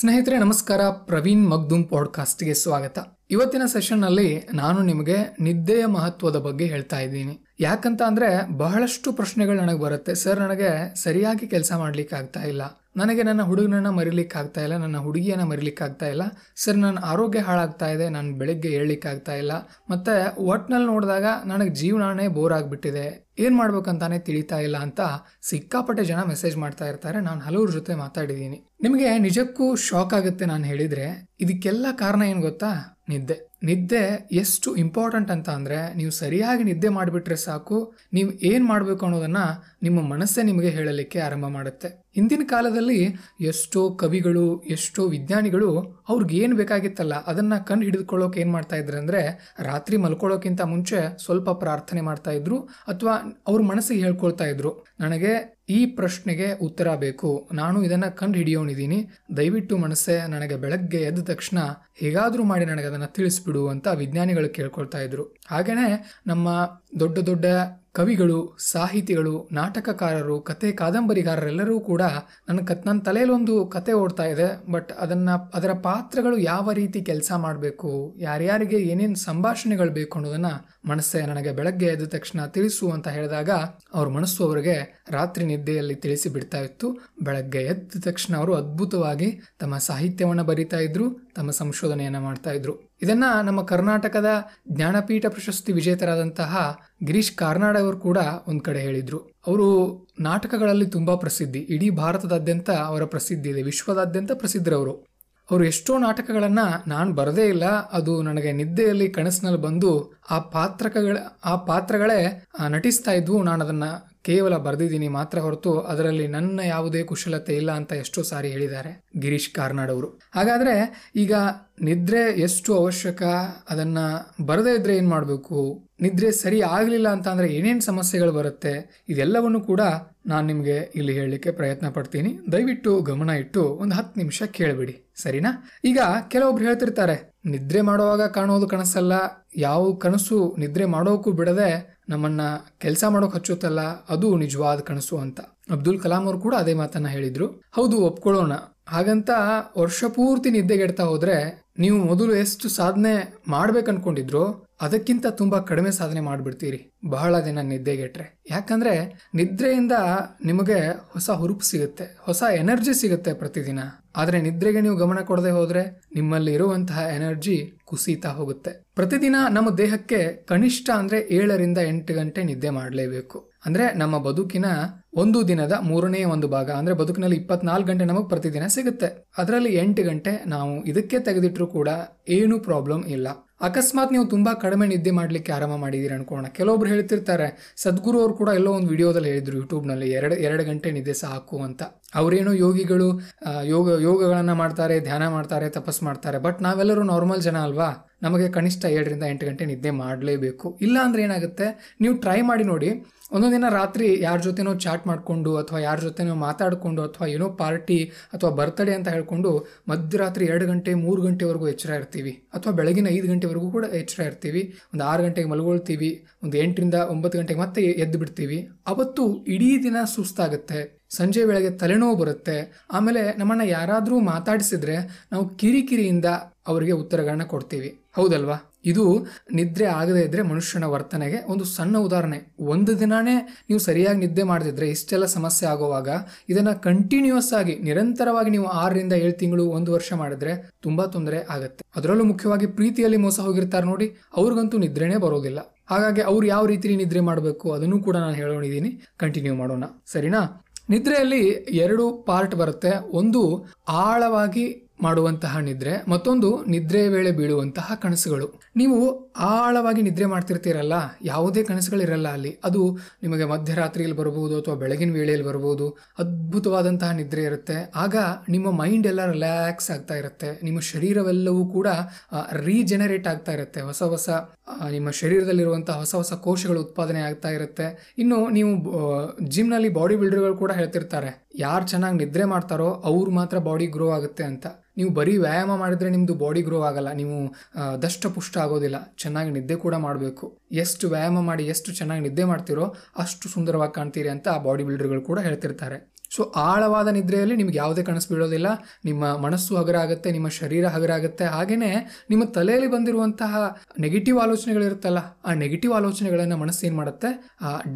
ಸ್ನೇಹಿತರೆ, ನಮಸ್ಕಾರ. ಪ್ರವೀಣ್ ಮಗ್ದೂಮ್ ಪಾಡ್ಕಾಸ್ಟ್ಗೆ ಸ್ವಾಗತ. ಇವತ್ತಿನ ಸೆಷನ್ನಲ್ಲಿ ನಾನು ನಿಮಗೆ ನಿದ್ದೆಯ ಮಹತ್ವದ ಬಗ್ಗೆ ಹೇಳ್ತಾ ಇದ್ದೀನಿ. ಯಾಕಂತ ಅಂದ್ರೆ ಬಹಳಷ್ಟು ಪ್ರಶ್ನೆಗಳು ನನಗೆ ಬರುತ್ತೆ. ಸರ್, ನನಗೆ ಸರಿಯಾಗಿ ಕೆಲಸ ಮಾಡ್ಲಿಕ್ಕೆ ಆಗ್ತಾ ಇಲ್ಲ. ನನಗೆ ನನ್ನ ಹುಡುಗನನ್ನು ಮರಿಲಿಕ್ಕೆ ಆಗ್ತಾ ಇಲ್ಲ, ನನ್ನ ಹುಡುಗಿಯನ್ನು ಮರಿಲಿಕ್ಕೆ ಆಗ್ತಾ ಇಲ್ಲ. ಸರ್, ನನ್ನ ಆರೋಗ್ಯ ಹಾಳಾಗ್ತಾ ಇದೆ, ನಾನು ಬೆಳಗ್ಗೆ ಹೇಳಲಿಕ್ಕಾಗ್ತಾ ಇಲ್ಲ. ಮತ್ತು ಒಟ್ನಲ್ಲಿ ನೋಡಿದಾಗ ನನಗೆ ಜೀವನನೇ ಬೋರ್ ಆಗಿಬಿಟ್ಟಿದೆ. ಏನು ಮಾಡ್ಬೇಕಂತಾನೆ ತಿಳಿತಾ ಇಲ್ಲ ಅಂತ ಸಿಕ್ಕಾಪಟ್ಟೆ ಜನ ಮೆಸೇಜ್ ಮಾಡ್ತಾ ಇರ್ತಾರೆ. ನಾನು ಹಲವ್ರ ಜೊತೆ ಮಾತಾಡಿದ್ದೀನಿ. ನಿಮಗೆ ನಿಜಕ್ಕೂ ಶಾಕ್ ಆಗುತ್ತೆ ನಾನು ಹೇಳಿದರೆ. ಇದಕ್ಕೆಲ್ಲ ಕಾರಣ ಏನು ಗೊತ್ತಾ? ನಿದ್ದೆ. ನಿದ್ದೆ ಎಷ್ಟು ಇಂಪಾರ್ಟೆಂಟ್ ಅಂತ ಅಂದರೆ ನೀವು ಸರಿಯಾಗಿ ನಿದ್ದೆ ಮಾಡಿಬಿಟ್ರೆ ಸಾಕು. ನೀವು ಏನು ಮಾಡಬೇಕು ಅನ್ನೋದನ್ನು ನಿಮ್ಮ ಮನಸ್ಸೇ ನಿಮಗೆ ಹೇಳಲಿಕ್ಕೆ ಆರಂಭ ಮಾಡುತ್ತೆ. ಹಿಂದಿನ ಕಾಲದಲ್ಲಿ ಎಷ್ಟೋ ಕವಿಗಳು, ಎಷ್ಟೋ ವಿಜ್ಞಾನಿಗಳು ಅವ್ರಿಗೆ ಏನು ಬೇಕಾಗಿತ್ತಲ್ಲ, ಅದನ್ನು ಕಂಡು ಹಿಡಿದುಕೊಳ್ಳೋಕೆ ಏನು ಮಾಡ್ತಾ ಅಂದರೆ ಅಂದ್ರೆ ರಾತ್ರಿ ಮಲ್ಕೊಳ್ಳೋಕ್ಕಿಂತ ಮುಂಚೆ ಸ್ವಲ್ಪ ಪ್ರಾರ್ಥನೆ ಮಾಡ್ತಾಯಿದ್ರು ಅಥವಾ ಅವ್ರ ಮನಸ್ಸಿಗೆ ಹೇಳ್ಕೊಳ್ತಾ ಇದ್ರು. ನನಗೆ ಈ ಪ್ರಶ್ನೆಗೆ ಉತ್ತರ ಬೇಕು. ನಾನು ಇದನ್ನು ಕಂಡು ಹಿಡಿಯೋನಿದ್ದೀನಿ ದಯವಿಟ್ಟು ಮನಸ್ಸೆ ನನಗೆ ಬೆಳಗ್ಗೆ ಎದ್ದ ತಕ್ಷಣ ಹೇಗಾದರೂ ಮಾಡಿ ನನಗೆ ಅದನ್ನು ತಿಳಿಸ್ಬಿಡು ಅಂತ ವಿಜ್ಞಾನಿಗಳು ಕೇಳ್ಕೊಳ್ತಾ ಇದ್ರು. ಹಾಗೆಯೇ ನಮ್ಮ ದೊಡ್ಡ ದೊಡ್ಡ ಕವಿಗಳು, ಸಾಹಿತಿಗಳು, ನಾಟಕಕಾರರು, ಕತೆ ಕಾದಂಬರಿಗಾರರೆಲ್ಲರೂ ಕೂಡ ನನ್ನ ಕತ್, ನನ್ನ ತಲೆಯಲ್ಲೊಂದು ಕತೆ ಓಡ್ತಾ ಇದೆ. ಬಟ್ ಅದನ್ನು, ಅದರ ಪಾತ್ರಗಳು ಯಾವ ರೀತಿ ಕೆಲಸ ಮಾಡಬೇಕು, ಯಾರ್ಯಾರಿಗೆ ಏನೇನು ಸಂಭಾಷಣೆಗಳು ಬೇಕು ಅನ್ನೋದನ್ನು ಮನಸ್ಸೇ ನನಗೆ ಬೆಳಗ್ಗೆ ಎದ್ದ ತಕ್ಷಣ ತಿಳಿಸು ಅಂತ ಹೇಳಿದಾಗ ಅವ್ರ ಮನಸ್ಸು ಅವರಿಗೆ ರಾತ್ರಿ ನಿದ್ದೆಯಲ್ಲಿ ತಿಳಿಸಿ ಬಿಡ್ತಾ ಇತ್ತು. ಬೆಳಗ್ಗೆ ಎದ್ದ ತಕ್ಷಣ ಅವರು ಅದ್ಭುತವಾಗಿ ತಮ್ಮ ಸಾಹಿತ್ಯವನ್ನು ಬರಿತಾ ಇದ್ರು, ತಮ್ಮ ಸಂಶೋಧನೆಯನ್ನು ಮಾಡ್ತಾ ಇದ್ರು. ಇದನ್ನ ನಮ್ಮ ಕರ್ನಾಟಕದ ಜ್ಞಾನಪೀಠ ಪ್ರಶಸ್ತಿ ವಿಜೇತರಾದಂತಹ ಗಿರೀಶ್ ಕಾರ್ನಾಡ್ ಅವರು ಕೂಡ ಒಂದ್ ಕಡೆ ಹೇಳಿದ್ರು. ಅವರು ನಾಟಕಗಳಲ್ಲಿ ತುಂಬಾ ಪ್ರಸಿದ್ಧಿ. ಇಡೀ ಭಾರತದಾದ್ಯಂತ ಅವರ ಪ್ರಸಿದ್ಧಿ ಇದೆ. ವಿಶ್ವದಾದ್ಯಂತ ಪ್ರಸಿದ್ಧರವರು. ಅವರು ಎಷ್ಟೋ ನಾಟಕಗಳನ್ನ ನಾನು ಬರದೇ ಇಲ್ಲ. ಅದು ನನಗೆ ನಿದ್ದೆಯಲ್ಲಿ ಕನಸಿನಲ್ಲಿ ಬಂದು ಆ ಪಾತ್ರಕಗಳ, ಆ ಪಾತ್ರಗಳೇ ನಟಿಸ್ತಾ ಇದ್ವು. ನಾನು ಅದನ್ನ ಕೇವಲ ಬರೆದಿದ್ದೀನಿ ಮಾತ್ರ ಹೊರತು ಅದರಲ್ಲಿ ನನ್ನ ಯಾವುದೇ ಕುಶಲತೆ ಇಲ್ಲ ಅಂತ ಎಷ್ಟೋ ಸಾರಿ ಹೇಳಿದ್ದಾರೆ ಗಿರೀಶ್ ಕಾರ್ನಾಡ್ ಅವರು ಹಾಗಾದರೆ ಈಗ ನಿದ್ರೆ ಎಷ್ಟು ಅವಶ್ಯಕ? ಅದನ್ನು ಬರದೇ ಇದ್ರೆ ಏನು ಮಾಡಬೇಕು? ನಿದ್ರೆ ಸರಿ ಆಗಲಿಲ್ಲ ಅಂತ ಅಂದರೆ ಏನೇನು ಸಮಸ್ಯೆಗಳು ಬರುತ್ತೆ? ಇದೆಲ್ಲವನ್ನು ಕೂಡ ನಾನು ನಿಮಗೆ ಇಲ್ಲಿ ಹೇಳಲಿಕ್ಕೆ ಪ್ರಯತ್ನ ಪಡ್ತೀನಿ. ದಯವಿಟ್ಟು ಗಮನ ಇಟ್ಟು ಒಂದು ಹತ್ತು ನಿಮಿಷ ಕೇಳಿಬಿಡಿ. ಸರಿನಾ? ಈಗ ಕೆಲವೊಬ್ರು ಹೇಳ್ತಿರ್ತಾರೆ ನಿದ್ರೆ ಮಾಡುವಾಗ ಕಾಣೋದು ಕನಸಲ್ಲ. ಯಾವ ಕನಸು ನಿದ್ರೆ ಮಾಡೋಕ್ಕೂ ಬಿಡದೆ ನಮ್ಮನ್ನ ಕೆಲಸ ಮಾಡೋಕೆ ಹಚ್ಚುತ್ತಲ್ಲ, ಅದು ನಿಜವಾದ ಕನಸು ಅಂತ. ಅಬ್ದುಲ್ ಕಲಾಂ ಅವರು ಕೂಡ ಅದೇ ಮಾತನ್ನ ಹೇಳಿದ್ರು. ಹೌದು, ಒಪ್ಕೊಳ್ಳೋಣ. ಹಾಗಂತ ವರ್ಷ ಪೂರ್ತಿ ನಿದ್ದೆಗೆಡ್ತಾ ಹೋದ್ರೆ ನೀವು ಮೊದಲು ಎಷ್ಟು ಸಾಧನೆ ಮಾಡ್ಬೇಕನ್ಕೊಂಡಿದ್ರೋ ಅದಕ್ಕಿಂತ ತುಂಬಾ ಕಡಿಮೆ ಸಾಧನೆ ಮಾಡಿಬಿಡ್ತೀರಿ. ಬಹಳ ದಿನ ನಿದ್ದೆಗೆಟ್ರೆ. ಯಾಕಂದ್ರೆ ನಿದ್ರೆಯಿಂದ ನಿಮಗೆ ಹೊಸ ಹುರುಪು ಸಿಗುತ್ತೆ. ಹೊಸ ಎನರ್ಜಿ ಸಿಗುತ್ತೆ ಪ್ರತಿದಿನ. ಆದರೆ ನಿದ್ರೆಗೆ ನೀವು ಗಮನ ಕೊಡದೆ ಹೋದ್ರೆ ನಿಮ್ಮಲ್ಲಿ ಇರುವಂತಹ ಎನರ್ಜಿ ಕುಸಿತಾ ಹೋಗುತ್ತೆ. ಪ್ರತಿದಿನ ನಮ್ಮ ದೇಹಕ್ಕೆ ಕನಿಷ್ಠ ಅಂದ್ರೆ ಏಳರಿಂದ ಎಂಟು ಗಂಟೆ ನಿದ್ದೆ ಮಾಡಲೇಬೇಕು. ಅಂದ್ರೆ ನಮ್ಮ ಬದುಕಿನ ಒಂದು ದಿನದ ಮೂರನೇ ಒಂದು ಭಾಗ, ಅಂದ್ರೆ ಬದುಕಿನಲ್ಲಿ ಇಪ್ಪತ್ನಾಲ್ಕು ಗಂಟೆ ನಮಗೆ ಪ್ರತಿದಿನ ಸಿಗುತ್ತೆ. ಅದರಲ್ಲಿ ಎಂಟು ಗಂಟೆ ನಾವು ಇದಕ್ಕೆ ತೆಗೆದಿಟ್ಟರೂ ಕೂಡ ಏನೂ ಪ್ರಾಬ್ಲಮ್ ಇಲ್ಲ. ಅಕಸ್ಮಾತ್ ನೀವು ತುಂಬಾ ಕಡಿಮೆ ನಿದ್ದೆ ಮಾಡಲಿಕ್ಕೆ ಆರಂಭ ಮಾಡಿದೀರಿ ಅನ್ಕೋಣ ಕೆಲವೊಬ್ರು ಹೇಳ್ತಿರ್ತಾರೆ, ಸದ್ಗುರು ಅವರು ಕೂಡ ಎಲ್ಲೋ ಒಂದು ವಿಡಿಯೋದಲ್ಲಿ ಹೇಳಿದ್ರು ಯೂಟ್ಯೂಬ್ನಲ್ಲಿ ಎರಡು ಎರಡು ಗಂಟೆ ನಿದ್ದೆ ಸಾಕು ಅಂತ. ಅವ್ರೇನೋ ಯೋಗಿಗಳು ಯೋಗ, ಯೋಗಗಳನ್ನು ಮಾಡ್ತಾರೆ, ಧ್ಯಾನ ಮಾಡ್ತಾರೆ ತಪಸ್ ಮಾಡ್ತಾರೆ, ಬಟ್ ನಾವೆಲ್ಲರೂ ನಾರ್ಮಲ್ ಜನ ಅಲ್ವಾ? ನಮಗೆ ಕನಿಷ್ಠ ಏಳರಿಂದ ಎಂಟು ಗಂಟೆ ನಿದ್ದೆ ಮಾಡಲೇಬೇಕು. ಇಲ್ಲ ಅಂದ್ರೆ ಏನಾಗುತ್ತೆ? ನೀವು ಟ್ರೈ ಮಾಡಿ ನೋಡಿ. ಒಂದೊಂದು ದಿನ ರಾತ್ರಿ ಯಾರ ಜೊತೆನೋ ಚಾಟ್ ಮಾಡಿಕೊಂಡು ಅಥವಾ ಯಾರ ಜೊತೆನೋ ಮಾತಾಡಿಕೊಂಡು ಅಥವಾ ಏನೋ ಪಾರ್ಟಿ ಅಥವಾ ಬರ್ತಡೇ ಅಂತ ಹೇಳ್ಕೊಂಡು ಮಧ್ಯರಾತ್ರಿ ಎರಡು ಗಂಟೆ, ಮೂರು ಗಂಟೆವರೆಗೂ ಎಚ್ಚರ ಇರ್ತೀವಿ. ಅಥವಾ ಬೆಳಗಿನ ಐದು ಗಂಟೆವರೆಗೂ ಕೂಡ ಎಚ್ಚರ ಇರ್ತೀವಿ. ಒಂದು ಆರು ಗಂಟೆಗೆ ಮಲ್ಗೊಳ್ತೀವಿ. ಒಂದು ಎಂಟರಿಂದ ಒಂಬತ್ತು ಗಂಟೆಗೆ ಮತ್ತೆ ಎದ್ದು ಬಿಡ್ತೀವಿ ಅವತ್ತು ಇಡೀ ದಿನ ಸುಸ್ತಾಗುತ್ತೆ. ಸಂಜೆ ವೇಳೆಗೆ ತಲೆನೋವು ಬರುತ್ತೆ. ಆಮೇಲೆ ನಮ್ಮನ್ನ ಯಾರಾದರೂ ಮಾತಾಡಿಸಿದ್ರೆ ನಾವು ಕಿರಿಕಿರಿಯಿಂದ ಅವರಿಗೆ ಉತ್ತರಗಳನ್ನ ಕೊಡ್ತೀವಿ. ಹೌದಲ್ವಾ? ಇದು ನಿದ್ರೆ ಆಗದೇ ಇದ್ರೆ ಮನುಷ್ಯನ ವರ್ತನೆಗೆ ಒಂದು ಸಣ್ಣ ಉದಾಹರಣೆ. ಒಂದು ದಿನಾನೇ ನೀವು ಸರಿಯಾಗಿ ನಿದ್ದೆ ಮಾಡದಿದ್ರೆ, ಇಷ್ಟೆಲ್ಲ ಸಮಸ್ಯೆ ಆಗುವಾಗ ಇದನ್ನ ಕಂಟಿನ್ಯೂಸ್ ಆಗಿ, ನಿರಂತರವಾಗಿ ನೀವು ಆರರಿಂದ ಏಳು ತಿಂಗಳು, ಒಂದು ವರ್ಷ ಮಾಡಿದ್ರೆ ತುಂಬಾ ತೊಂದರೆ ಆಗುತ್ತೆ. ಅದರಲ್ಲೂ ಮುಖ್ಯವಾಗಿ ಪ್ರೀತಿಯಲ್ಲಿ ಮೋಸ ಹೋಗಿರ್ತಾರೆ ನೋಡಿ, ಅವ್ರಿಗಂತೂ ನಿದ್ರೆನೇ ಬರೋದಿಲ್ಲ. ಹಾಗಾಗಿ ಅವ್ರು ಯಾವ ರೀತಿ ನಿದ್ರೆ ಮಾಡಬೇಕು, ಅದನ್ನು ಕೂಡ ನಾನು ಹೇಳೋಣಿದ್ದೀನಿ ಕಂಟಿನ್ಯೂ ಮಾಡೋಣ. ಸರಿನಾ? ನಿದ್ರೆಯಲ್ಲಿ ಎರಡು ಪಾರ್ಟ್ ಬರುತ್ತೆ. ಒಂದು ಆಳವಾಗಿ ಮಾಡುವಂತಹ ನಿದ್ರೆ, ಮತ್ತೊಂದು ನಿದ್ರೆ ವೇಳೆ ಬೀಳುವಂತಹ ಕನಸುಗಳು. ನೀವು ಆಳವಾಗಿ ನಿದ್ರೆ ಮಾಡ್ತಿರ್ತೀರಲ್ಲ, ಯಾವುದೇ ಕನಸುಗಳಿರಲ್ಲ ಅಲ್ಲಿ. ಅದು ನಿಮಗೆ ಮಧ್ಯರಾತ್ರಿಯಲ್ಲಿ ಬರಬಹುದು ಅಥವಾ ಬೆಳಗಿನ ವೇಳೆಯಲ್ಲಿ ಬರಬಹುದು. ಅದ್ಭುತವಾದಂತಹ ನಿದ್ರೆ ಇರುತ್ತೆ. ಆಗ ನಿಮ್ಮ ಮೈಂಡ್ ಎಲ್ಲ ರಿಲ್ಯಾಕ್ಸ್ ಆಗ್ತಾ ಇರುತ್ತೆ. ನಿಮ್ಮ ಶರೀರವೆಲ್ಲವೂ ಕೂಡ ರೀಜನರೇಟ್ ಆಗ್ತಾ ಇರುತ್ತೆ. ಹೊಸ ಹೊಸ ನಿಮ್ಮ ಶರೀರದಲ್ಲಿರುವಂತಹ ಹೊಸ ಹೊಸ ಕೋಶಗಳು ಉತ್ಪಾದನೆ ಆಗ್ತಾ ಇರುತ್ತೆ. ಇನ್ನು ನೀವು ಜಿಮ್ನಲ್ಲಿ ಬಾಡಿ ಬಿಲ್ಡರ್ಗಳು ಕೂಡ ಹೇಳ್ತಿರ್ತಾರೆ. ಯಾರು ಚೆನ್ನಾಗಿ ನಿದ್ರೆ ಮಾಡ್ತಾರೋ ಅವ್ರು ಮಾತ್ರ ಬಾಡಿ ಗ್ರೋ ಆಗುತ್ತೆ ಅಂತ. ನೀವು ಬರೀ ವ್ಯಾಯಾಮ ಮಾಡಿದ್ರೆ ನಿಮ್ಮದು ಬಾಡಿ ಗ್ರೋ ಆಗಲ್ಲ. ನೀವು ದಷ್ಟ ದಷ್ಟಪುಷ್ಟ ಆಗೋದಿಲ್ಲ. ಚೆನ್ನಾಗಿ ನಿದ್ದೆ ಕೂಡ ಮಾಡಬೇಕು. ಎಷ್ಟು ವ್ಯಾಯಾಮ ಮಾಡಿ ಎಷ್ಟು ಚೆನ್ನಾಗಿ ನಿದ್ದೆ ಮಾಡ್ತೀರೋ ಅಷ್ಟು ಸುಂದರವಾಗಿ ಕಾಣ್ತೀರಿ ಅಂತ ಆ ಬಾಡಿ ಬಿಲ್ಡರ್ಗಳು ಕೂಡ ಹೇಳ್ತಿರ್ತಾರೆ. ಸೊ ಆಳವಾದ ನಿದ್ರೆಯಲ್ಲಿ ನಿಮ್ಗೆ ಯಾವುದೇ ಕನಸು ಬೀಳೋದಿಲ್ಲ. ನಿಮ್ಮ ಮನಸ್ಸು ಹಗರ ಆಗುತ್ತೆ ನಿಮ್ಮ ಶರೀರ ಹಗರ ಆಗುತ್ತೆ ಹಾಗೆಯೇ ನಿಮ್ಮ ತಲೆಯಲ್ಲಿ ಬಂದಿರುವಂತಹ ನೆಗೆಟಿವ್ ಆಲೋಚನೆಗಳಿರುತ್ತಲ್ಲ, ಆ ನೆಗೆಟಿವ್ ಆಲೋಚನೆಗಳನ್ನು ಮನಸ್ಸು ಏನು ಮಾಡುತ್ತೆ?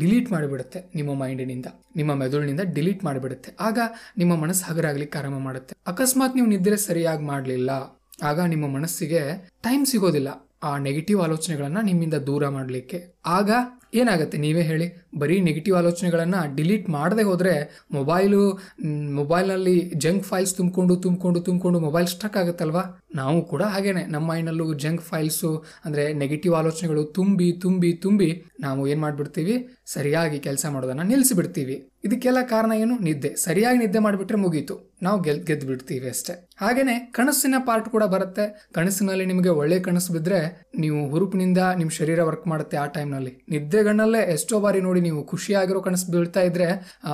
ಡಿಲೀಟ್ ಮಾಡಿಬಿಡುತ್ತೆ ನಿಮ್ಮ ಮೈಂಡಿನಿಂದ ನಿಮ್ಮ ಮೆದುಳಿನಿಂದ ಡಿಲೀಟ್ ಮಾಡಿಬಿಡುತ್ತೆ. ಆಗ ನಿಮ್ಮ ಮನಸ್ಸು ಹಗರಾಗ್ಲಿಕ್ಕೆ ಆರಂಭ ಮಾಡುತ್ತೆ. ಅಕಸ್ಮಾತ್ ನೀವು ನಿದ್ರೆ ಸರಿಯಾಗಿ ಮಾಡಲಿಲ್ಲ. ಆಗ ನಿಮ್ಮ ಮನಸ್ಸಿಗೆ ಟೈಮ್ ಸಿಗೋದಿಲ್ಲ ಆ ನೆಗೆಟಿವ್ ಆಲೋಚನೆಗಳನ್ನು ನಿಮ್ಮಿಂದ ದೂರ ಮಾಡಲಿಕ್ಕೆ. ಆಗ ಏನಾಗುತ್ತೆ? ನೀವೇ ಹೇಳಿ. ಬರೀ ನೆಗೆಟಿವ್ ಆಲೋಚನೆಗಳನ್ನು ಡಿಲೀಟ್ ಮಾಡದೆ ಹೋದರೆ ಮೊಬೈಲು ಮೊಬೈಲ್ನಲ್ಲಿ ಜಂಕ್ ಫೈಲ್ಸ್ ತುಂಬಿಕೊಂಡು ತುಂಬಿಕೊಂಡು ತುಂಬಿಕೊಂಡು ಮೊಬೈಲ್ ಸ್ಟಕ್ ಆಗುತ್ತಲ್ವಾ? ನಾವು ಕೂಡ ಹಾಗೇನೆ. ನಮ್ಮ ಮೈಂಡಲ್ಲೂ ಜಂಕ್ ಫೈಲ್ಸು ಅಂದರೆ ನೆಗೆಟಿವ್ ಆಲೋಚನೆಗಳು ತುಂಬಿ ತುಂಬಿ ತುಂಬಿ ನಾವು ಏನು ಮಾಡ್ಬಿಡ್ತೀವಿ? ಸರಿಯಾಗಿ ಕೆಲಸ ಮಾಡೋದನ್ನು ನಿಲ್ಲಿಸಿಬಿಡ್ತೀವಿ ಇದಕ್ಕೆಲ್ಲ ಕಾರಣ ಏನು? ನಿದ್ದೆ. ಸರಿಯಾಗಿ ನಿದ್ದೆ ಮಾಡಿಬಿಟ್ರೆ ಮುಗೀತು. ನಾವು ಗೆಲ್ ಗೆದ್ದು ಬಿಡ್ತೀವಿ ಅಷ್ಟೇ. ಹಾಗೇನೆ ಕನಸಿನ ಪಾರ್ಟ್ ಕೂಡ ಬರುತ್ತೆ. ಕನಸಿನಲ್ಲಿ ನಿಮಗೆ ಒಳ್ಳೆ ಕನಸು ಬಿದ್ದರೆ ನೀವು ಹುರುಪಿನಿಂದ ನಿಮ್ಮ ಶರೀರ ವರ್ಕ್ ಮಾಡುತ್ತೆ ಆ ಟೈಮ್ನಲ್ಲಿ ನಿದ್ದೆಗಣ್ಣಲ್ಲೇ ಎಷ್ಟೋ ಬಾರಿ ನೋಡಿ ನೀವು ಖುಷಿಯಾಗಿರೋ ಕನಸು ಬೀಳ್ತಾ ಇದ್ರೆ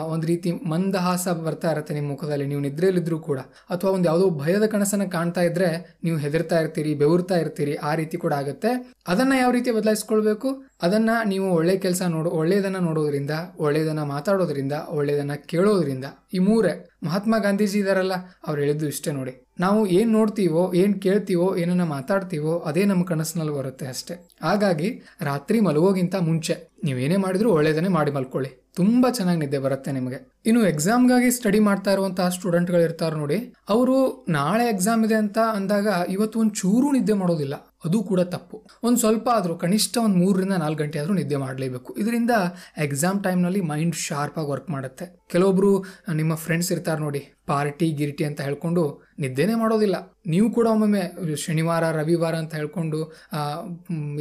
ಒಂದು ರೀತಿ ಮಂದಹಾಸ ಬರ್ತಾ ಇರುತ್ತೆ ನಿಮ್ಮ ಮುಖದಲ್ಲಿ. ನೀವು ನಿದ್ರೆಯಲ್ಲಿದ್ದರೂ ಕೂಡ. ಅಥವಾ ಒಂದು ಯಾವುದೋ ಭಯದ ಕನಸನ್ನು ಕಾಣ್ತಾ ಇದ್ರೆ ನೀವು ಹೆದರ್ತಾ ಇರ್ತೀರಿ, ಬೆವರ್ತಾ ಇರ್ತೀರಿ, ಆ ರೀತಿ ಕೂಡ ಆಗುತ್ತೆ. ಅದನ್ನು ಯಾವ ರೀತಿ ಬದಲಾಯಿಸ್ಕೊಳ್ಬೇಕು? ಅದನ್ನ ನೀವು ಒಳ್ಳೆ ಕೆಲಸ ನೋಡೋ, ಒಳ್ಳೆಯದನ್ನು ನೋಡೋದ್ರಿಂದ, ಒಳ್ಳೆಯದನ್ನು ಮಾತಾಡೋದ್ರಿಂದ, ಒಳ್ಳೆಯದನ್ನು ಕೇಳೋದ್ರಿಂದ ಈ ಮೂರೇ. ಮಹಾತ್ಮ ಗಾಂಧೀಜಿ ಇದಾರಲ್ಲ, ಅವ್ರು ಹೇಳಿದ್ದು ಇಷ್ಟೇ ನೋಡಿ. ನಾವು ಏನು ನೋಡ್ತೀವೋ, ಏನು ಕೇಳ್ತೀವೋ, ಏನನ್ನ ಮಾತಾಡ್ತೀವೋ, ಅದೇ ನಮ್ಮ ಕನಸಿನಲ್ಲಿ ಬರುತ್ತೆ ಅಷ್ಟೇ. ಹಾಗಾಗಿ ರಾತ್ರಿ ಮಲಗೋಗಿಂತ ಮುಂಚೆ ನೀವೇನೇ ಮಾಡಿದ್ರು ಒಳ್ಳೇದನ್ನೇ ಮಾಡಿ ಮಲ್ಕೊಳ್ಳಿ. ತುಂಬ ಚೆನ್ನಾಗಿ ನಿದ್ದೆ ಬರುತ್ತೆ ನಿಮಗೆ. ಇನ್ನು ಎಕ್ಸಾಮ್ಗಾಗಿ ಸ್ಟಡಿ ಮಾಡ್ತಾ ಇರುವಂತಹ ಸ್ಟೂಡೆಂಟ್ಗಳು ಇರ್ತಾರೆ ನೋಡಿ, ಅವರು ನಾಳೆ ಎಕ್ಸಾಮ್ ಇದೆ ಅಂತ ಅಂದಾಗ ಇವತ್ತು ಒಂದು ಚೂರು ನಿದ್ದೆ ಮಾಡೋದಿಲ್ಲ. ಅದು ಕೂಡ ತಪ್ಪು. ಒಂದು ಸ್ವಲ್ಪ ಆದರೂ, ಕನಿಷ್ಠ ಒಂದು ಮೂರರಿಂದ ನಾಲ್ಕು ಗಂಟೆ ಆದರೂ ನಿದ್ದೆ ಮಾಡಲೇಬೇಕು. ಇದರಿಂದ ಎಕ್ಸಾಮ್ ಟೈಮ್ನಲ್ಲಿ ಮೈಂಡ್ ಶಾರ್ಪಾಗಿ ವರ್ಕ್ ಮಾಡುತ್ತೆ. ಕೆಲವೊಬ್ಬರು ನಿಮ್ಮ ಫ್ರೆಂಡ್ಸ್ ಇರ್ತಾರೆ ನೋಡಿ ಪಾರ್ಟಿ ಗಿರಿಟಿ ಅಂತ ಹೇಳ್ಕೊಂಡು ನಿದ್ದೆನೇ ಮಾಡೋದಿಲ್ಲ. ನೀವು ಕೂಡ ಒಮ್ಮೊಮ್ಮೆ ಶನಿವಾರ, ರವಿವಾರ ಅಂತ ಹೇಳ್ಕೊಂಡು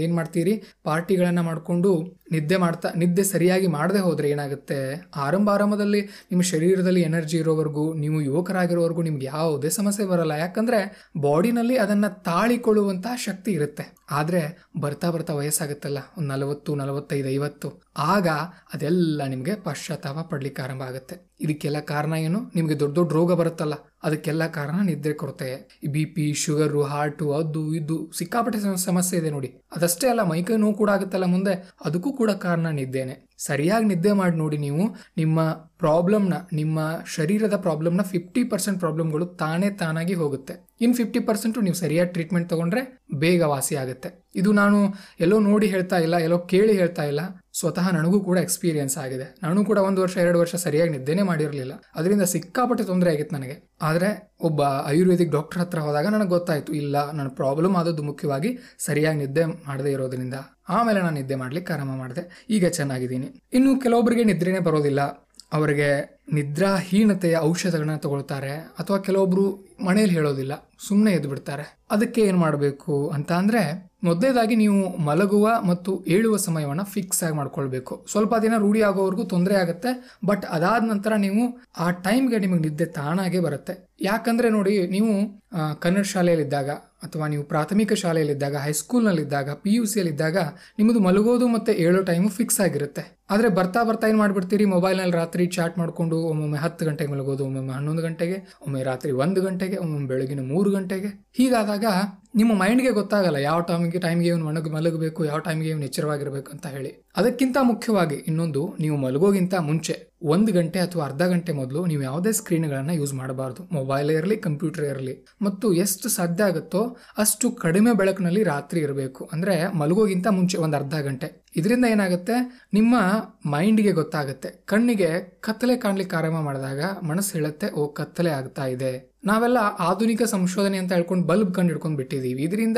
ಏನು ಮಾಡ್ತೀರಿ? ಪಾರ್ಟಿಗಳನ್ನು ಮಾಡಿಕೊಂಡು ನಿದ್ದೆ ಮಾಡ್ತಾ, ನಿದ್ದೆ ಸರಿಯಾಗಿ ಮಾಡದೆ ಹೋದರೆ ಏನಾಗುತ್ತೆ? ಆರಂಭ ಆರಂಭದಲ್ಲಿ ನಿಮ್ಮ ಶರೀರದಲ್ಲಿ ಎನರ್ಜಿ ಇರೋವರೆಗೂ, ನೀವು ಯುವಕರಾಗಿರೋವರೆಗೂ ನಿಮ್ಗೆ ಯಾವುದೇ ಸಮಸ್ಯೆ ಬರಲ್ಲ. ಯಾಕಂದರೆ ಬಾಡಿನಲ್ಲಿ ಅದನ್ನು ತಾಳಿಕೊಳ್ಳುವಂತಹ ಶಕ್ತಿ ಇರುತ್ತೆ. ಆದರೆ ಬರ್ತಾ ಬರ್ತಾ ವಯಸ್ಸಾಗುತ್ತಲ್ಲ. ಒಂದು ನಲವತ್ತು, ನಲವತ್ತೈದು, ಐವತ್ತು. ಆಗ ಅದೆಲ್ಲ ನಿಮಗೆ ಪಶ್ಚಾತ್ತಾಪ ಪಡ್ಲಿಕ್ಕೆ ಆರಂಭ ಆಗುತ್ತೆ. ಇದಕ್ಕೆಲ್ಲ ಕಾರಣ ಏನು? ನಿಮಗೆ ದೊಡ್ಡ ದೊಡ್ಡ ರೋಗ ಬರುತ್ತಲ್ಲ, ಅದಕ್ಕೆಲ್ಲ ಕಾರಣ ನಿದ್ರೆ ಕೊರತೆ. ಬಿ ಪಿ ಶುಗರು ಹಾರ್ಟು ಅದು ಇದು ಸಿಕ್ಕಾಪಟ್ಟೆ ಸಮಸ್ಯೆ ಇದೆ ನೋಡಿ. ಅದಷ್ಟೇ ಅಲ್ಲ ಮೈಕೈ ನೋವು ಕೂಡ ಆಗುತ್ತಲ್ಲ ಮುಂದೆ. ಅದಕ್ಕೂ ಕೂಡ ಕಾರಣ ನಿದ್ದೇನೆ. ಸರಿಯಾಗಿ ನಿದ್ದೆ ಮಾಡಿ ನೋಡಿ ನೀವು, ನಿಮ್ಮ ಪ್ರಾಬ್ಲಮ್ನ ನಿಮ್ಮ ಶರೀರದ ಪ್ರಾಬ್ಲಮ್ನ ಫಿಫ್ಟಿ ಪರ್ಸೆಂಟ್ ಪ್ರಾಬ್ಲಮ್ಗಳು ತಾನೇ ತಾನಾಗಿ ಹೋಗುತ್ತೆ. ಇನ್ ಫಿಫ್ಟಿ ಪರ್ಸೆಂಟ್ ನೀವು ಸರಿಯಾಗಿ ಟ್ರೀಟ್ಮೆಂಟ್ ತಗೊಂಡ್ರೆ ಬೇಗ ವಾಸಿ ಆಗುತ್ತೆ. ಇದು ನಾನು ಎಲ್ಲೋ ನೋಡಿ ಹೇಳ್ತಾ ಇಲ್ಲ, ಎಲ್ಲೋ ಕೇಳಿ ಹೇಳ್ತಾ ಇಲ್ಲ. ಸ್ವತಃ ನನಗೂ ಕೂಡ ಎಕ್ಸ್ಪೀರಿಯೆನ್ಸ್ ಆಗಿದೆ. ನಾನು ಕೂಡ ಒಂದು ವರ್ಷ, ಎರಡು ವರ್ಷ ಸರಿಯಾಗಿ ನಿದ್ದೆನೇ ಮಾಡಿರಲಿಲ್ಲ. ಅದರಿಂದ ಸಿಕ್ಕಾಪಟ್ಟೆ ತೊಂದರೆ ಆಗಿತ್ತು ನನಗೆ. ಆದರೆ ಒಬ್ಬ ಆಯುರ್ವೇದಿಕ್ ಡಾಕ್ಟರ್ ಹತ್ರ ಹೋದಾಗ ನನಗೆ ಗೊತ್ತಾಯಿತು, ಇಲ್ಲ, ನನ್ನ ಪ್ರಾಬ್ಲಮ್ ಆದದ್ದು ಮುಖ್ಯವಾಗಿ ಸರಿಯಾಗಿ ನಿದ್ದೆ ಮಾಡದೇ ಇರೋದ್ರಿಂದ. ಆಮೇಲೆ ನಾನು ನಿದ್ದೆ ಮಾಡ್ಲಿಕ್ಕೆ ಆರಾಮ ಮಾಡಿದೆ. ಈಗ ಚೆನ್ನಾಗಿದ್ದೀನಿ. ಇನ್ನು ಕೆಲವೊಬ್ಬರಿಗೆ ನಿದ್ರೆನೇ ಬರೋದಿಲ್ಲ. ಅವರಿಗೆ ನಿದ್ರಾಹೀನತೆಯ ಔಷಧಗಳನ್ನ ತಗೊಳ್ತಾರೆ. ಅಥವಾ ಕೆಲವೊಬ್ರು ಮನೇಲಿ ಹೇಳೋದಿಲ್ಲ. ಸುಮ್ಮನೆ ಎದ್ದು ಬಿಡ್ತಾರೆ ಅದಕ್ಕೆ ಏನು ಮಾಡಬೇಕು ಅಂತ ಅಂದ್ರೆ ಮೊದಲೇದಾಗಿ ನೀವು ಮಲಗುವ ಮತ್ತು ಏಳುವ ಸಮಯವನ್ನು ಫಿಕ್ಸ್ ಆಗಿ ಮಾಡ್ಕೊಳ್ಬೇಕು. ಸ್ವಲ್ಪ ದಿನ ರೂಢಿ ಆಗೋವರೆಗೂ ತೊಂದರೆ ಆಗುತ್ತೆ ಬಟ್ ಅದಾದ ನಂತರ ನೀವು ಆ ಟೈಮ್ಗೆ ನಿಮಗೆ ನಿದ್ದೆ ತಾನಾಗೆ ಬರುತ್ತೆ. ಯಾಕಂದ್ರೆ ನೋಡಿ, ನೀವು ಕನ್ನಡ ಶಾಲೆಯಲ್ಲಿದ್ದಾಗ ಅಥವಾ ನೀವು ಪ್ರಾಥಮಿಕ ಶಾಲೆಯಲ್ಲಿದ್ದಾಗ ಹೈಸ್ಕೂಲ್ನಲ್ಲಿದ್ದಾಗ ಪಿ ಯು ಸಿಯಲ್ಲಿದ್ದಾಗ ನಿಮ್ಮದು ಮಲಗೋದು ಮತ್ತು ಏಳೋ ಟೈಮು ಫಿಕ್ಸ್ ಆಗಿರುತ್ತೆ. ಆದರೆ ಬರ್ತಾ ಬರ್ತಾ ಏನು ಮಾಡಿಬಿಡ್ತೀರಿ? ಮೊಬೈಲ್ನಲ್ಲಿ ರಾತ್ರಿ ಚಾಟ್ ಮಾಡಿಕೊಂಡು ಒಮ್ಮೊಮ್ಮೆ ಹತ್ತು ಗಂಟೆಗೆ ಮಲಗೋದು, ಒಮ್ಮೊಮ್ಮೆ ಹನ್ನೊಂದು ಗಂಟೆಗೆ ಒಮ್ಮೆ ರಾತ್ರಿ ಒಂದು ಗಂಟೆಗೆ, ಒಮ್ಮೊಮ್ಮೆ ಬೆಳಗಿನ ಮೂರು ಗಂಟೆಗೆ. ಹೀಗಾದಾಗ ನಿಮ್ಮ ಮೈಂಡ್ಗೆ ಗೊತ್ತಾಗಲ್ಲ ಯಾವ ಟೈಮ್ಗೆ ಟೈಮ್ಗೆ ಇವನು ಮಲಗ, ಮಲಗಬೇಕು, ಯಾವ ಟೈಮ್ಗೆ ಇವನು ಎಚ್ಚರವಾಗಿರಬೇಕು ಅಂತ ಹೇಳಿ. ಅದಕ್ಕಿಂತ ಮುಖ್ಯವಾಗಿ ಇನ್ನೊಂದು, ನೀವು ಮಲಗೋಗಿಂತ ಮುಂಚೆ ಒಂದು ಗಂಟೆ ಅಥವಾ ಅರ್ಧ ಗಂಟೆ ಮೊದಲು ನೀವು ಯಾವುದೇ ಸ್ಕ್ರೀನ್ಗಳನ್ನು ಯೂಸ್ ಮಾಡಬಾರ್ದು. ಮೊಬೈಲ್ ಇರಲಿ, ಕಂಪ್ಯೂಟರ್ ಇರಲಿ. ಮತ್ತು ಎಷ್ಟು ಸಾಧ್ಯ ಆಗುತ್ತೋ ಅಷ್ಟು ಕಡಿಮೆ ಬೆಳಕಿನಲ್ಲಿ ರಾತ್ರಿ ಇರಬೇಕು. ಅಂದರೆ ಮಲಗೋಗಿಂತ ಮುಂಚೆ ಒಂದು ಅರ್ಧ ಗಂಟೆ. ಇದರಿಂದ ಏನಾಗುತ್ತೆ? ನಿಮ್ಮ ಮೈಂಡ್ಗೆ ಗೊತ್ತಾಗುತ್ತೆ. ಕಣ್ಣಿಗೆ ಕತ್ತಲೆ ಕಾಣಲಿಕ್ಕೆ ಆರಂಭ ಮಾಡಿದಾಗ ಮನಸ್ಸು ಹೇಳುತ್ತೆ, ಓ ಕತ್ತಲೆ ಆಗ್ತಾ ಇದೆ. ನಾವೆಲ್ಲ ಆಧುನಿಕ ಸಂಶೋಧನೆ ಅಂತ ಹೇಳ್ಕೊಂಡು ಬಲ್ಬ್ ಕಂಡು ಹಿಡ್ಕೊಂಡು ಬಿಟ್ಟಿದ್ದೀವಿ. ಇದರಿಂದ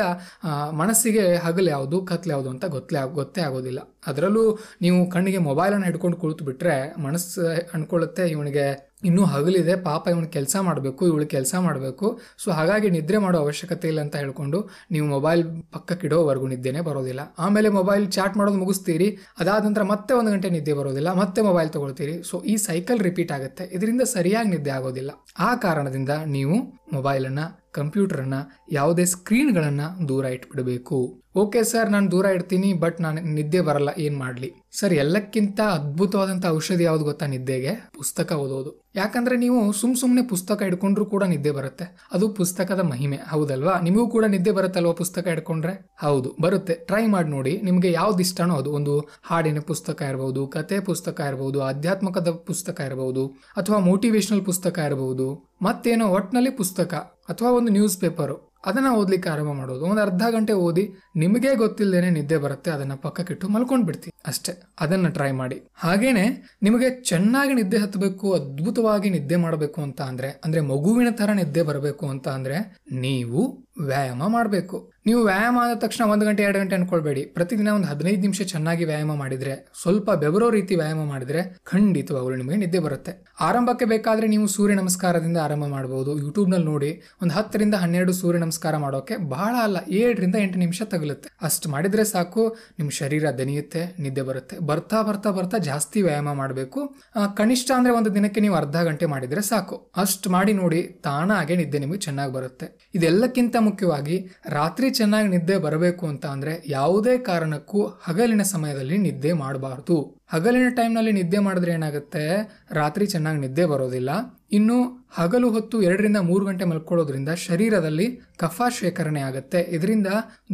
ಮನಸ್ಸಿಗೆ ಹಗಲು ಯಾವುದು, ಕತ್ಲೆ ಯಾವುದು ಅಂತ ಗೊತ್ತಲೇ ಗೊತ್ತೇ ಆಗೋದಿಲ್ಲ. ಅದರಲ್ಲೂ ನೀವು ಕಣ್ಣಿಗೆ ಮೊಬೈಲನ್ನು ಹಿಡ್ಕೊಂಡು ಕುಳಿತು ಬಿಟ್ರೆ ಮನಸ್ಸು ಅಂದ್ಕೊಳ್ಳುತ್ತೆ ಇವನಿಗೆ ಇನ್ನೂ ಹಗಲಿದೆ, ಪಾಪ ಇವನು ಕೆಲಸ ಮಾಡಬೇಕು, ಇವಳು ಕೆಲಸ ಮಾಡಬೇಕು. ಸೊ ಹಾಗಾಗಿ ನಿದ್ರೆ ಮಾಡೋ ಅವಶ್ಯಕತೆ ಇಲ್ಲ ಅಂತ ಹೇಳ್ಕೊಂಡು ನೀವು ಮೊಬೈಲ್ ಪಕ್ಕಕ್ಕಿಡೋವರೆಗೂ ನಿದ್ದೆನೇ ಬರೋದಿಲ್ಲ. ಆಮೇಲೆ ಮೊಬೈಲ್ ಚಾಟ್ ಮಾಡೋದು ಮುಗಿಸ್ತೀರಿ, ಅದಾದ ನಂತರ ಮತ್ತೆ ಒಂದು ಗಂಟೆ ನಿದ್ದೆ ಬರೋದಿಲ್ಲ, ಮತ್ತೆ ಮೊಬೈಲ್ ತಗೊಳ್ತೀರಿ. ಸೊ ಈ ಸೈಕಲ್ ರಿಪೀಟ್ ಆಗುತ್ತೆ. ಇದರಿಂದ ಸರಿಯಾಗಿ ನಿದ್ದೆ ಆಗೋದಿಲ್ಲ. ಆ ಕಾರಣದಿಂದ ನೀವು ಮೊಬೈಲನ್ನು, ಕಂಪ್ಯೂಟರನ್ನು, ಯಾವುದೇ ಸ್ಕ್ರೀನ್ಗಳನ್ನು ದೂರ ಇಟ್ಬಿಡಬೇಕು. ಓಕೆ ಸರ್ ನಾನು ದೂರ ಇಡ್ತೀನಿ ಬಟ್ ನಾನು ನಿದ್ದೆ ಬರಲ್ಲ, ಏನು ಮಾಡಲಿ? ಸರ್ ಎಲ್ಲಕ್ಕಿಂತ ಅದ್ಭುತವಾದಂಥ ಔಷಧಿ ಯಾವ್ದು ಗೊತ್ತಾ ನಿದ್ದೆಗೆ? ಪುಸ್ತಕ ಓದೋದು. ಯಾಕಂದ್ರೆ ನೀವು ಸುಮ್ ಸುಮ್ಮನೆ ಪುಸ್ತಕ ಹಿಡ್ಕೊಂಡ್ರು ಕೂಡ ನಿದ್ದೆ ಬರುತ್ತೆ. ಅದು ಪುಸ್ತಕದ ಮಹಿಮೆ. ಹೌದಲ್ವಾ? ನಿಮಗೂ ಕೂಡ ನಿದ್ದೆ ಬರುತ್ತಲ್ವಾ ಪುಸ್ತಕ ಹಿಡ್ಕೊಂಡ್ರೆ? ಹೌದು, ಬರುತ್ತೆ. ಟ್ರೈ ಮಾಡಿ ನೋಡಿ. ನಿಮಗೆ ಯಾವ್ದು ಇಷ್ಟನೋ ಅದು. ಒಂದು ಹಾಡಿನ ಪುಸ್ತಕ ಇರಬಹುದು ಕತೆ ಪುಸ್ತಕ ಇರಬಹುದು ಆಧ್ಯಾತ್ಮಕದ ಪುಸ್ತಕ ಇರಬಹುದು ಅಥವಾ ಮೋಟಿವೇಶನಲ್ ಪುಸ್ತಕ ಇರಬಹುದು ಮತ್ತೇನೋ ಒಟ್ನಲ್ಲಿ ಪುಸ್ತಕ, ಅಥವಾ ಒಂದು ನ್ಯೂಸ್ ಪೇಪರು ಅದನ್ನ ಓದ್ಲಿಕ್ಕೆ ಆರಂಭ ಮಾಡೋದು. ಒಂದು ಅರ್ಧ ಗಂಟೆ ಓದಿ ನಿಮಗೆ ಗೊತ್ತಿಲ್ಲದೇನೆ ನಿದ್ದೆ ಬರುತ್ತೆ, ಅದನ್ನು ಪಕ್ಕಕ್ಕಿಟ್ಟು ಮಲ್ಕೊಂಡು ಬಿಡ್ತೀವಿ ಅಷ್ಟೇ. ಅದನ್ನು ಟ್ರೈ ಮಾಡಿ. ಹಾಗೇನೆ ನಿಮಗೆ ಚೆನ್ನಾಗಿ ನಿದ್ದೆ ಹತ್ತಬೇಕು ಅದ್ಭುತವಾಗಿ ನಿದ್ದೆ ಮಾಡಬೇಕು ಅಂತ ಅಂದರೆ ಅಂದರೆ ಮಗುವಿನ ಥರ ನಿದ್ದೆ ಬರಬೇಕು ಅಂತ ಅಂದರೆ, ನೀವು ವ್ಯಾಯಾಮ ಮಾಡಬೇಕು. ನೀವು ವ್ಯಾಯಾಮ ಆದ ತಕ್ಷಣ ಒಂದು ಗಂಟೆ, ಎರಡು ಗಂಟೆ ಅನ್ಕೊಳ್ಬೇಡಿ. ಪ್ರತಿದಿನ ಒಂದು ಹದಿನೈದು ನಿಮಿಷ ಚೆನ್ನಾಗಿ ವ್ಯಾಯಾಮ ಮಾಡಿದ್ರೆ, ಸ್ವಲ್ಪ ಬೆವರೋ ರೀತಿ ವ್ಯಾಯಾಮ ಮಾಡಿದ್ರೆ ಖಂಡಿತವಾಗಲು ನಿಮಗೆ ನಿದ್ದೆ ಬರುತ್ತೆ. ಆರಂಭಕ್ಕೆ ಬೇಕಾದ್ರೆ ನೀವು ಸೂರ್ಯ ನಮಸ್ಕಾರದಿಂದ ಆರಂಭ ಮಾಡಬಹುದು ಯೂಟ್ಯೂಬ್ನಲ್ಲಿ ನೋಡಿ, ಒಂದು ಹತ್ತರಿಂದ ಹನ್ನೆರಡು ಸೂರ್ಯ ನಮಸ್ಕಾರ ಮಾಡೋಕೆ ಬಹಳ ಅಲ್ಲ, ಏಳರಿಂದ ಎಂಟು ನಿಮಿಷ ತಗಲುತ್ತೆ. ಅಷ್ಟು ಮಾಡಿದ್ರೆ ಸಾಕು, ನಿಮ್ಮ ಶರೀರ ದನಿಯುತ್ತೆ ನಿದ್ದೆ ಬರುತ್ತೆ. ಬರ್ತಾ ಬರ್ತಾ ಬರ್ತಾ ಜಾಸ್ತಿ ವ್ಯಾಯಾಮ ಮಾಡಬೇಕು. ಕನಿಷ್ಠ ಅಂದ್ರೆ ಒಂದು ದಿನಕ್ಕೆ ನೀವು ಅರ್ಧ ಗಂಟೆ ಮಾಡಿದ್ರೆ ಸಾಕು. ಅಷ್ಟು ಮಾಡಿ ನೋಡಿ, ತಾನಾಗೆ ನಿದ್ದೆ ನಿಮಗೆ ಚೆನ್ನಾಗಿ ಬರುತ್ತೆ. ಇದೆಲ್ಲಕ್ಕಿಂತ ಮುಖ್ಯವಾಗಿ ರಾತ್ರಿ ಚೆನ್ನಾಗಿ ನಿದ್ದೆ ಬರಬೇಕು ಅಂತ ಅಂದರೆ ಯಾವುದೇ ಕಾರಣಕ್ಕೂ ಹಗಲಿನ ಸಮಯದಲ್ಲಿ ನಿದ್ದೆ ಮಾಡಬಾರ್ದು. ಹಗಲಿನ ಟೈಮ್ನಲ್ಲಿ ನಿದ್ದೆ ಮಾಡಿದ್ರೆ ಏನಾಗುತ್ತೆ? ರಾತ್ರಿ ಚೆನ್ನಾಗಿ ನಿದ್ದೆ ಬರೋದಿಲ್ಲ. ಇನ್ನು ಹಗಲು ಹೊತ್ತು ಎರಡರಿಂದ ಮೂರು ಗಂಟೆ ಮಲ್ಕೊಳ್ಳೋದ್ರಿಂದ ಶರೀರದಲ್ಲಿ ಕಫ ಶೇಖರಣೆ ಆಗುತ್ತೆ. ಇದರಿಂದ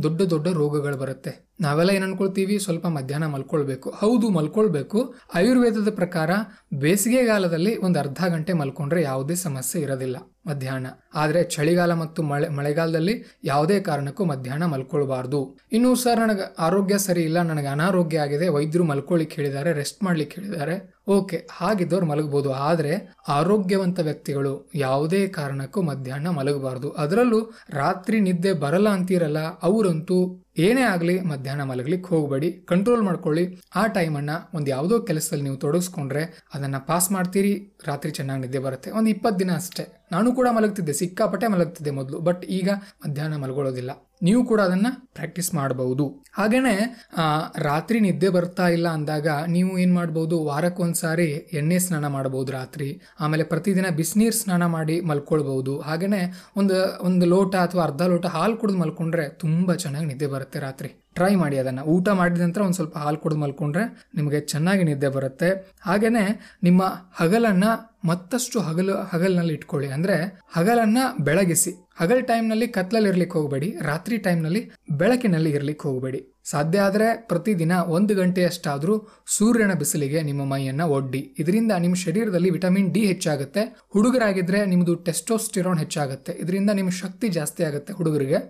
ದೊಡ್ಡ ದೊಡ್ಡ ರೋಗಗಳು ಬರುತ್ತೆ. ನಾವೆಲ್ಲ ಏನು ಅನ್ಕೊಳ್ತೀವಿ? ಸ್ವಲ್ಪ ಮಧ್ಯಾಹ್ನ ಮಲ್ಕೊಳ್ಬೇಕು. ಹೌದು, ಮಲ್ಕೊಳ್ಬೇಕು. ಆಯುರ್ವೇದದ ಪ್ರಕಾರ ಬೇಸಿಗೆಗಾಲದಲ್ಲಿ ಒಂದು ಅರ್ಧ ಗಂಟೆ ಮಲ್ಕೊಂಡ್ರೆ ಯಾವುದೇ ಸಮಸ್ಯೆ ಇರೋದಿಲ್ಲ ಮಧ್ಯಾಹ್ನ. ಆದರೆ ಚಳಿಗಾಲ ಮತ್ತು ಮಳೆ, ಮಳೆಗಾಲದಲ್ಲಿ ಯಾವುದೇ ಕಾರಣಕ್ಕೂ ಮಧ್ಯಾಹ್ನ ಮಲ್ಕೊಳ್ಬಾರ್ದು. ಇನ್ನು ಸರ್, ನನಗೆ ಆರೋಗ್ಯ ಸರಿ ಇಲ್ಲ. ನನಗೆ ಅನಾರೋಗ್ಯ ಆಗಿದೆ. ವೈದ್ಯರು ಮಲ್ಕೊಳ್ಳಿಕ್ಕೆ ಹೇಳಿದ್ದಾರೆ ರೆಸ್ಟ್ ಮಾಡ್ಲಿಕ್ಕೆ ಹೇಳಿದ್ದಾರೆ. ಓಕೆ ಹಾಗಿದ್ದವ್ರು ಮಲಗಬಹುದು ಆದರೆ ಆರೋಗ್ಯವಂತ ವ್ಯಕ್ತಿಗಳು ಯಾವುದೇ ಕಾರಣಕ್ಕೂ ಮಧ್ಯಾಹ್ನ ಮಲಗಬಾರ್ದು. ಅದರಲ್ಲೂ ರಾತ್ರಿ ನಿದ್ದೆ ಬರಲ್ಲ ಅಂತೀರಲ್ಲ, ಅವರಂತೂ ಏನೇ ಆಗಲಿ ಮಧ್ಯಾಹ್ನ ಮಲಗಲಿಕ್ಕೆ ಹೋಗಬೇಡಿ. ಕಂಟ್ರೋಲ್ ಮಾಡ್ಕೊಳ್ಳಿ. ಆ ಟೈಮನ್ನ ಒಂದು ಯಾವುದೋ ಕೆಲಸದಲ್ಲಿ ನೀವು ತೊಡಗಿಸ್ಕೊಂಡ್ರೆ ಅದನ್ನ ಪಾಸ್ ಮಾಡ್ತೀರಿ, ರಾತ್ರಿ ಚೆನ್ನಾಗಿ ನಿದ್ದೆ ಬರುತ್ತೆ. ಒಂದು ಇಪ್ಪತ್ತು ದಿನ ಅಷ್ಟೇ. ನಾನು ಕೂಡ ಮಲಗ್ತಿದ್ದೆ, ಸಿಕ್ಕಾಪಟ್ಟೆ ಮಲಗ್ತಿದ್ದೆ ಮೊದಲು ಬಟ್ ಈಗ ಮಧ್ಯಾಹ್ನ ಮಲಗೊಳ್ಳೋದಿಲ್ಲ ನೀವು ಕೂಡ ಅದನ್ನ ಪ್ರಾಕ್ಟೀಸ್ ಮಾಡಬಹುದು ಹಾಗೇನೆ ರಾತ್ರಿ ನಿದ್ದೆ ಬರ್ತಾ ಇಲ್ಲ ಅಂದಾಗ ನೀವು ಏನ್ ಮಾಡಬಹುದು ವಾರಕ್ಕೊಂದ್ಸಾರಿ ಎಣ್ಣೆ ಸ್ನಾನ ಮಾಡಬಹುದು ರಾತ್ರಿ. ಆಮೇಲೆ ಪ್ರತಿದಿನ ಬಿಸಿನೀರು ಸ್ನಾನ ಮಾಡಿ ಮಲ್ಕೊಳ್ಬಹುದು ಹಾಗೇನೆ, ಒಂದು ಒಂದು ಲೋಟ ಅಥವಾ ಅರ್ಧ ಲೋಟ ಹಾಲು ಕುಡಿದು ಮಲ್ಕೊಂಡ್ರೆ ತುಂಬಾ ಚೆನ್ನಾಗಿ ನಿದ್ದೆ ಬರುತ್ತೆ ರಾತ್ರಿ. ಟ್ರೈ ಮಾಡಿ ಅದನ್ನು. ಊಟ ಮಾಡಿದ ನಂತರ ಒಂದು ಸ್ವಲ್ಪ ಹಾಲು ಕುಡಿದು ಮಲ್ಕೊಂಡ್ರೆ ನಿಮಗೆ ಚೆನ್ನಾಗಿ ನಿದ್ದೆ ಬರುತ್ತೆ. ಹಾಗೆಯೇ ನಿಮ್ಮ ಹಗಲನ್ನು ಮತ್ತಷ್ಟು ಹಗಲು, ಹಗಲಿನಲ್ಲಿ ಇಟ್ಕೊಳ್ಳಿ. ಅಂದರೆ ಹಗಲನ್ನು ಬೆಳಗಿಸಿ. ಹಗಲ್ ಟೈಮ್ನಲ್ಲಿ ಕತ್ಲಲ್ಲಿ ಇರಲಿಕ್ಕೆ ಹೋಗಬೇಡಿ. ರಾತ್ರಿ ಟೈಮ್ನಲ್ಲಿ ಬೆಳಕಿನಲ್ಲಿ ಇರಲಿಕ್ಕೆ ಹೋಗಬೇಡಿ. ಸಾಧ್ಯ ಆದರೆ ಪ್ರತಿದಿನ ಒಂದು ಗಂಟೆಯಷ್ಟಾದರೂ ಸೂರ್ಯನ ಬಿಸಿಲಿಗೆ ನಿಮ್ಮ ಮೈಯನ್ನು ಒಡ್ಡಿ. ಇದರಿಂದ ನಿಮ್ಮ ಶರೀರದಲ್ಲಿ ವಿಟಮಿನ್ ಡಿ ಹೆಚ್ಚಾಗುತ್ತೆ. ಹುಡುಗರಾಗಿದ್ದರೆ ನಿಮ್ಮದು ಟೆಸ್ಟೋಸ್ಟಿರೋನ್ ಹೆಚ್ಚಾಗುತ್ತೆ. ಇದರಿಂದ ನಿಮ್ಮ ಶಕ್ತಿ ಜಾಸ್ತಿ ಆಗುತ್ತೆ ಹುಡುಗರಿಗೆ.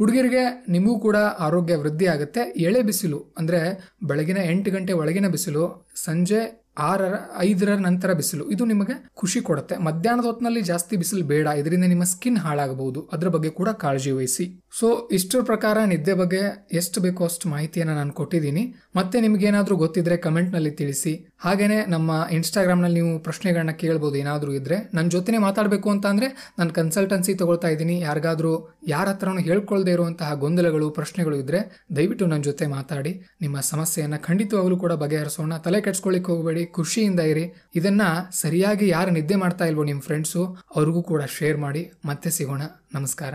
ಹುಡುಗರಿಗೆ ನಿಮಗೂ ಕೂಡ ಆರೋಗ್ಯ ವೃದ್ಧಿ ಆಗುತ್ತೆ ಎಳೆ ಬಿಸಿಲು ಅಂದರೆ ಬೆಳಗಿನ ಎಂಟು ಗಂಟೆ ಒಳಗಿನ ಬಿಸಿಲು, ಸಂಜೆ ಆರರ, ಐದರ ನಂತರ ಬಿಸಿಲು. ಇದು ನಿಮಗೆ ಖುಷಿ ಕೊಡುತ್ತೆ. ಮಧ್ಯಾಹ್ನದ ಹೊತ್ತಿನಲ್ಲಿ ಜಾಸ್ತಿ ಬಿಸಿಲು ಬೇಡ. ಇದರಿಂದ ನಿಮ್ಮ ಸ್ಕಿನ್ ಹಾಳಾಗಬಹುದು. ಅದರ ಬಗ್ಗೆ ಕೂಡ ಕಾಳಜಿ ವಹಿಸಿ. ಸೊ ಇಷ್ಟರ ಪ್ರಕಾರ ನಿದ್ದೆ ಬಗ್ಗೆ ಎಷ್ಟು ಬೇಕೋ ಅಷ್ಟು ಮಾಹಿತಿಯನ್ನು ನಾನು ಕೊಟ್ಟಿದ್ದೀನಿ. ಮತ್ತೆ ನಿಮಗೇನಾದರೂ ಗೊತ್ತಿದ್ರೆ ಕಮೆಂಟ್ನಲ್ಲಿ ತಿಳಿಸಿ. ಹಾಗೇನೆ ನಮ್ಮ ಇನ್ಸ್ಟಾಗ್ರಾಮ್ನಲ್ಲಿ ನೀವು ಪ್ರಶ್ನೆಗಳನ್ನ ಕೇಳ್ಬೋದು ಏನಾದರೂ ಇದ್ರೆ. ನನ್ನ ಜೊತೆನೆ ಮಾತಾಡಬೇಕು ಅಂತ ಅಂದ್ರೆ ನಾನು ಕನ್ಸಲ್ಟೆನ್ಸಿ ತಗೊಳ್ತಾ ಇದ್ದೀನಿ. ಯಾರಿಗಾದ್ರೂ ಯಾರ ಹತ್ರನೂ ಹೇಳ್ಕೊಳ್ದೇ ಇರುವಂತಹ ಗೊಂದಲಗಳು, ಪ್ರಶ್ನೆಗಳು ಇದ್ರೆ ದಯವಿಟ್ಟು ನನ್ನ ಜೊತೆ ಮಾತಾಡಿ. ನಿಮ್ಮ ಸಮಸ್ಯೆಯನ್ನ ಖಂಡಿತವಾಗಲೂ ಕೂಡ ಬಗೆಹರಿಸೋಣ. ತಲೆ ಕೆಡ್ಸ್ಕೊಳ್ಳಿಕ್ಕೆ ಹೋಗಬೇಡಿ. ಖುಷಿಯಿಂದ ಇರಿ. ಇದನ್ನ ಸರಿಯಾಗಿ ಯಾರು ನಿದ್ದೆ ಮಾಡ್ತಾ ಇಲ್ವೋ ನಿಮ್ಮ ಫ್ರೆಂಡ್ಸು ಅವ್ರಿಗೂ ಕೂಡ ಶೇರ್ ಮಾಡಿ. ಮತ್ತೆ ಸಿಗೋಣ. ನಮಸ್ಕಾರ.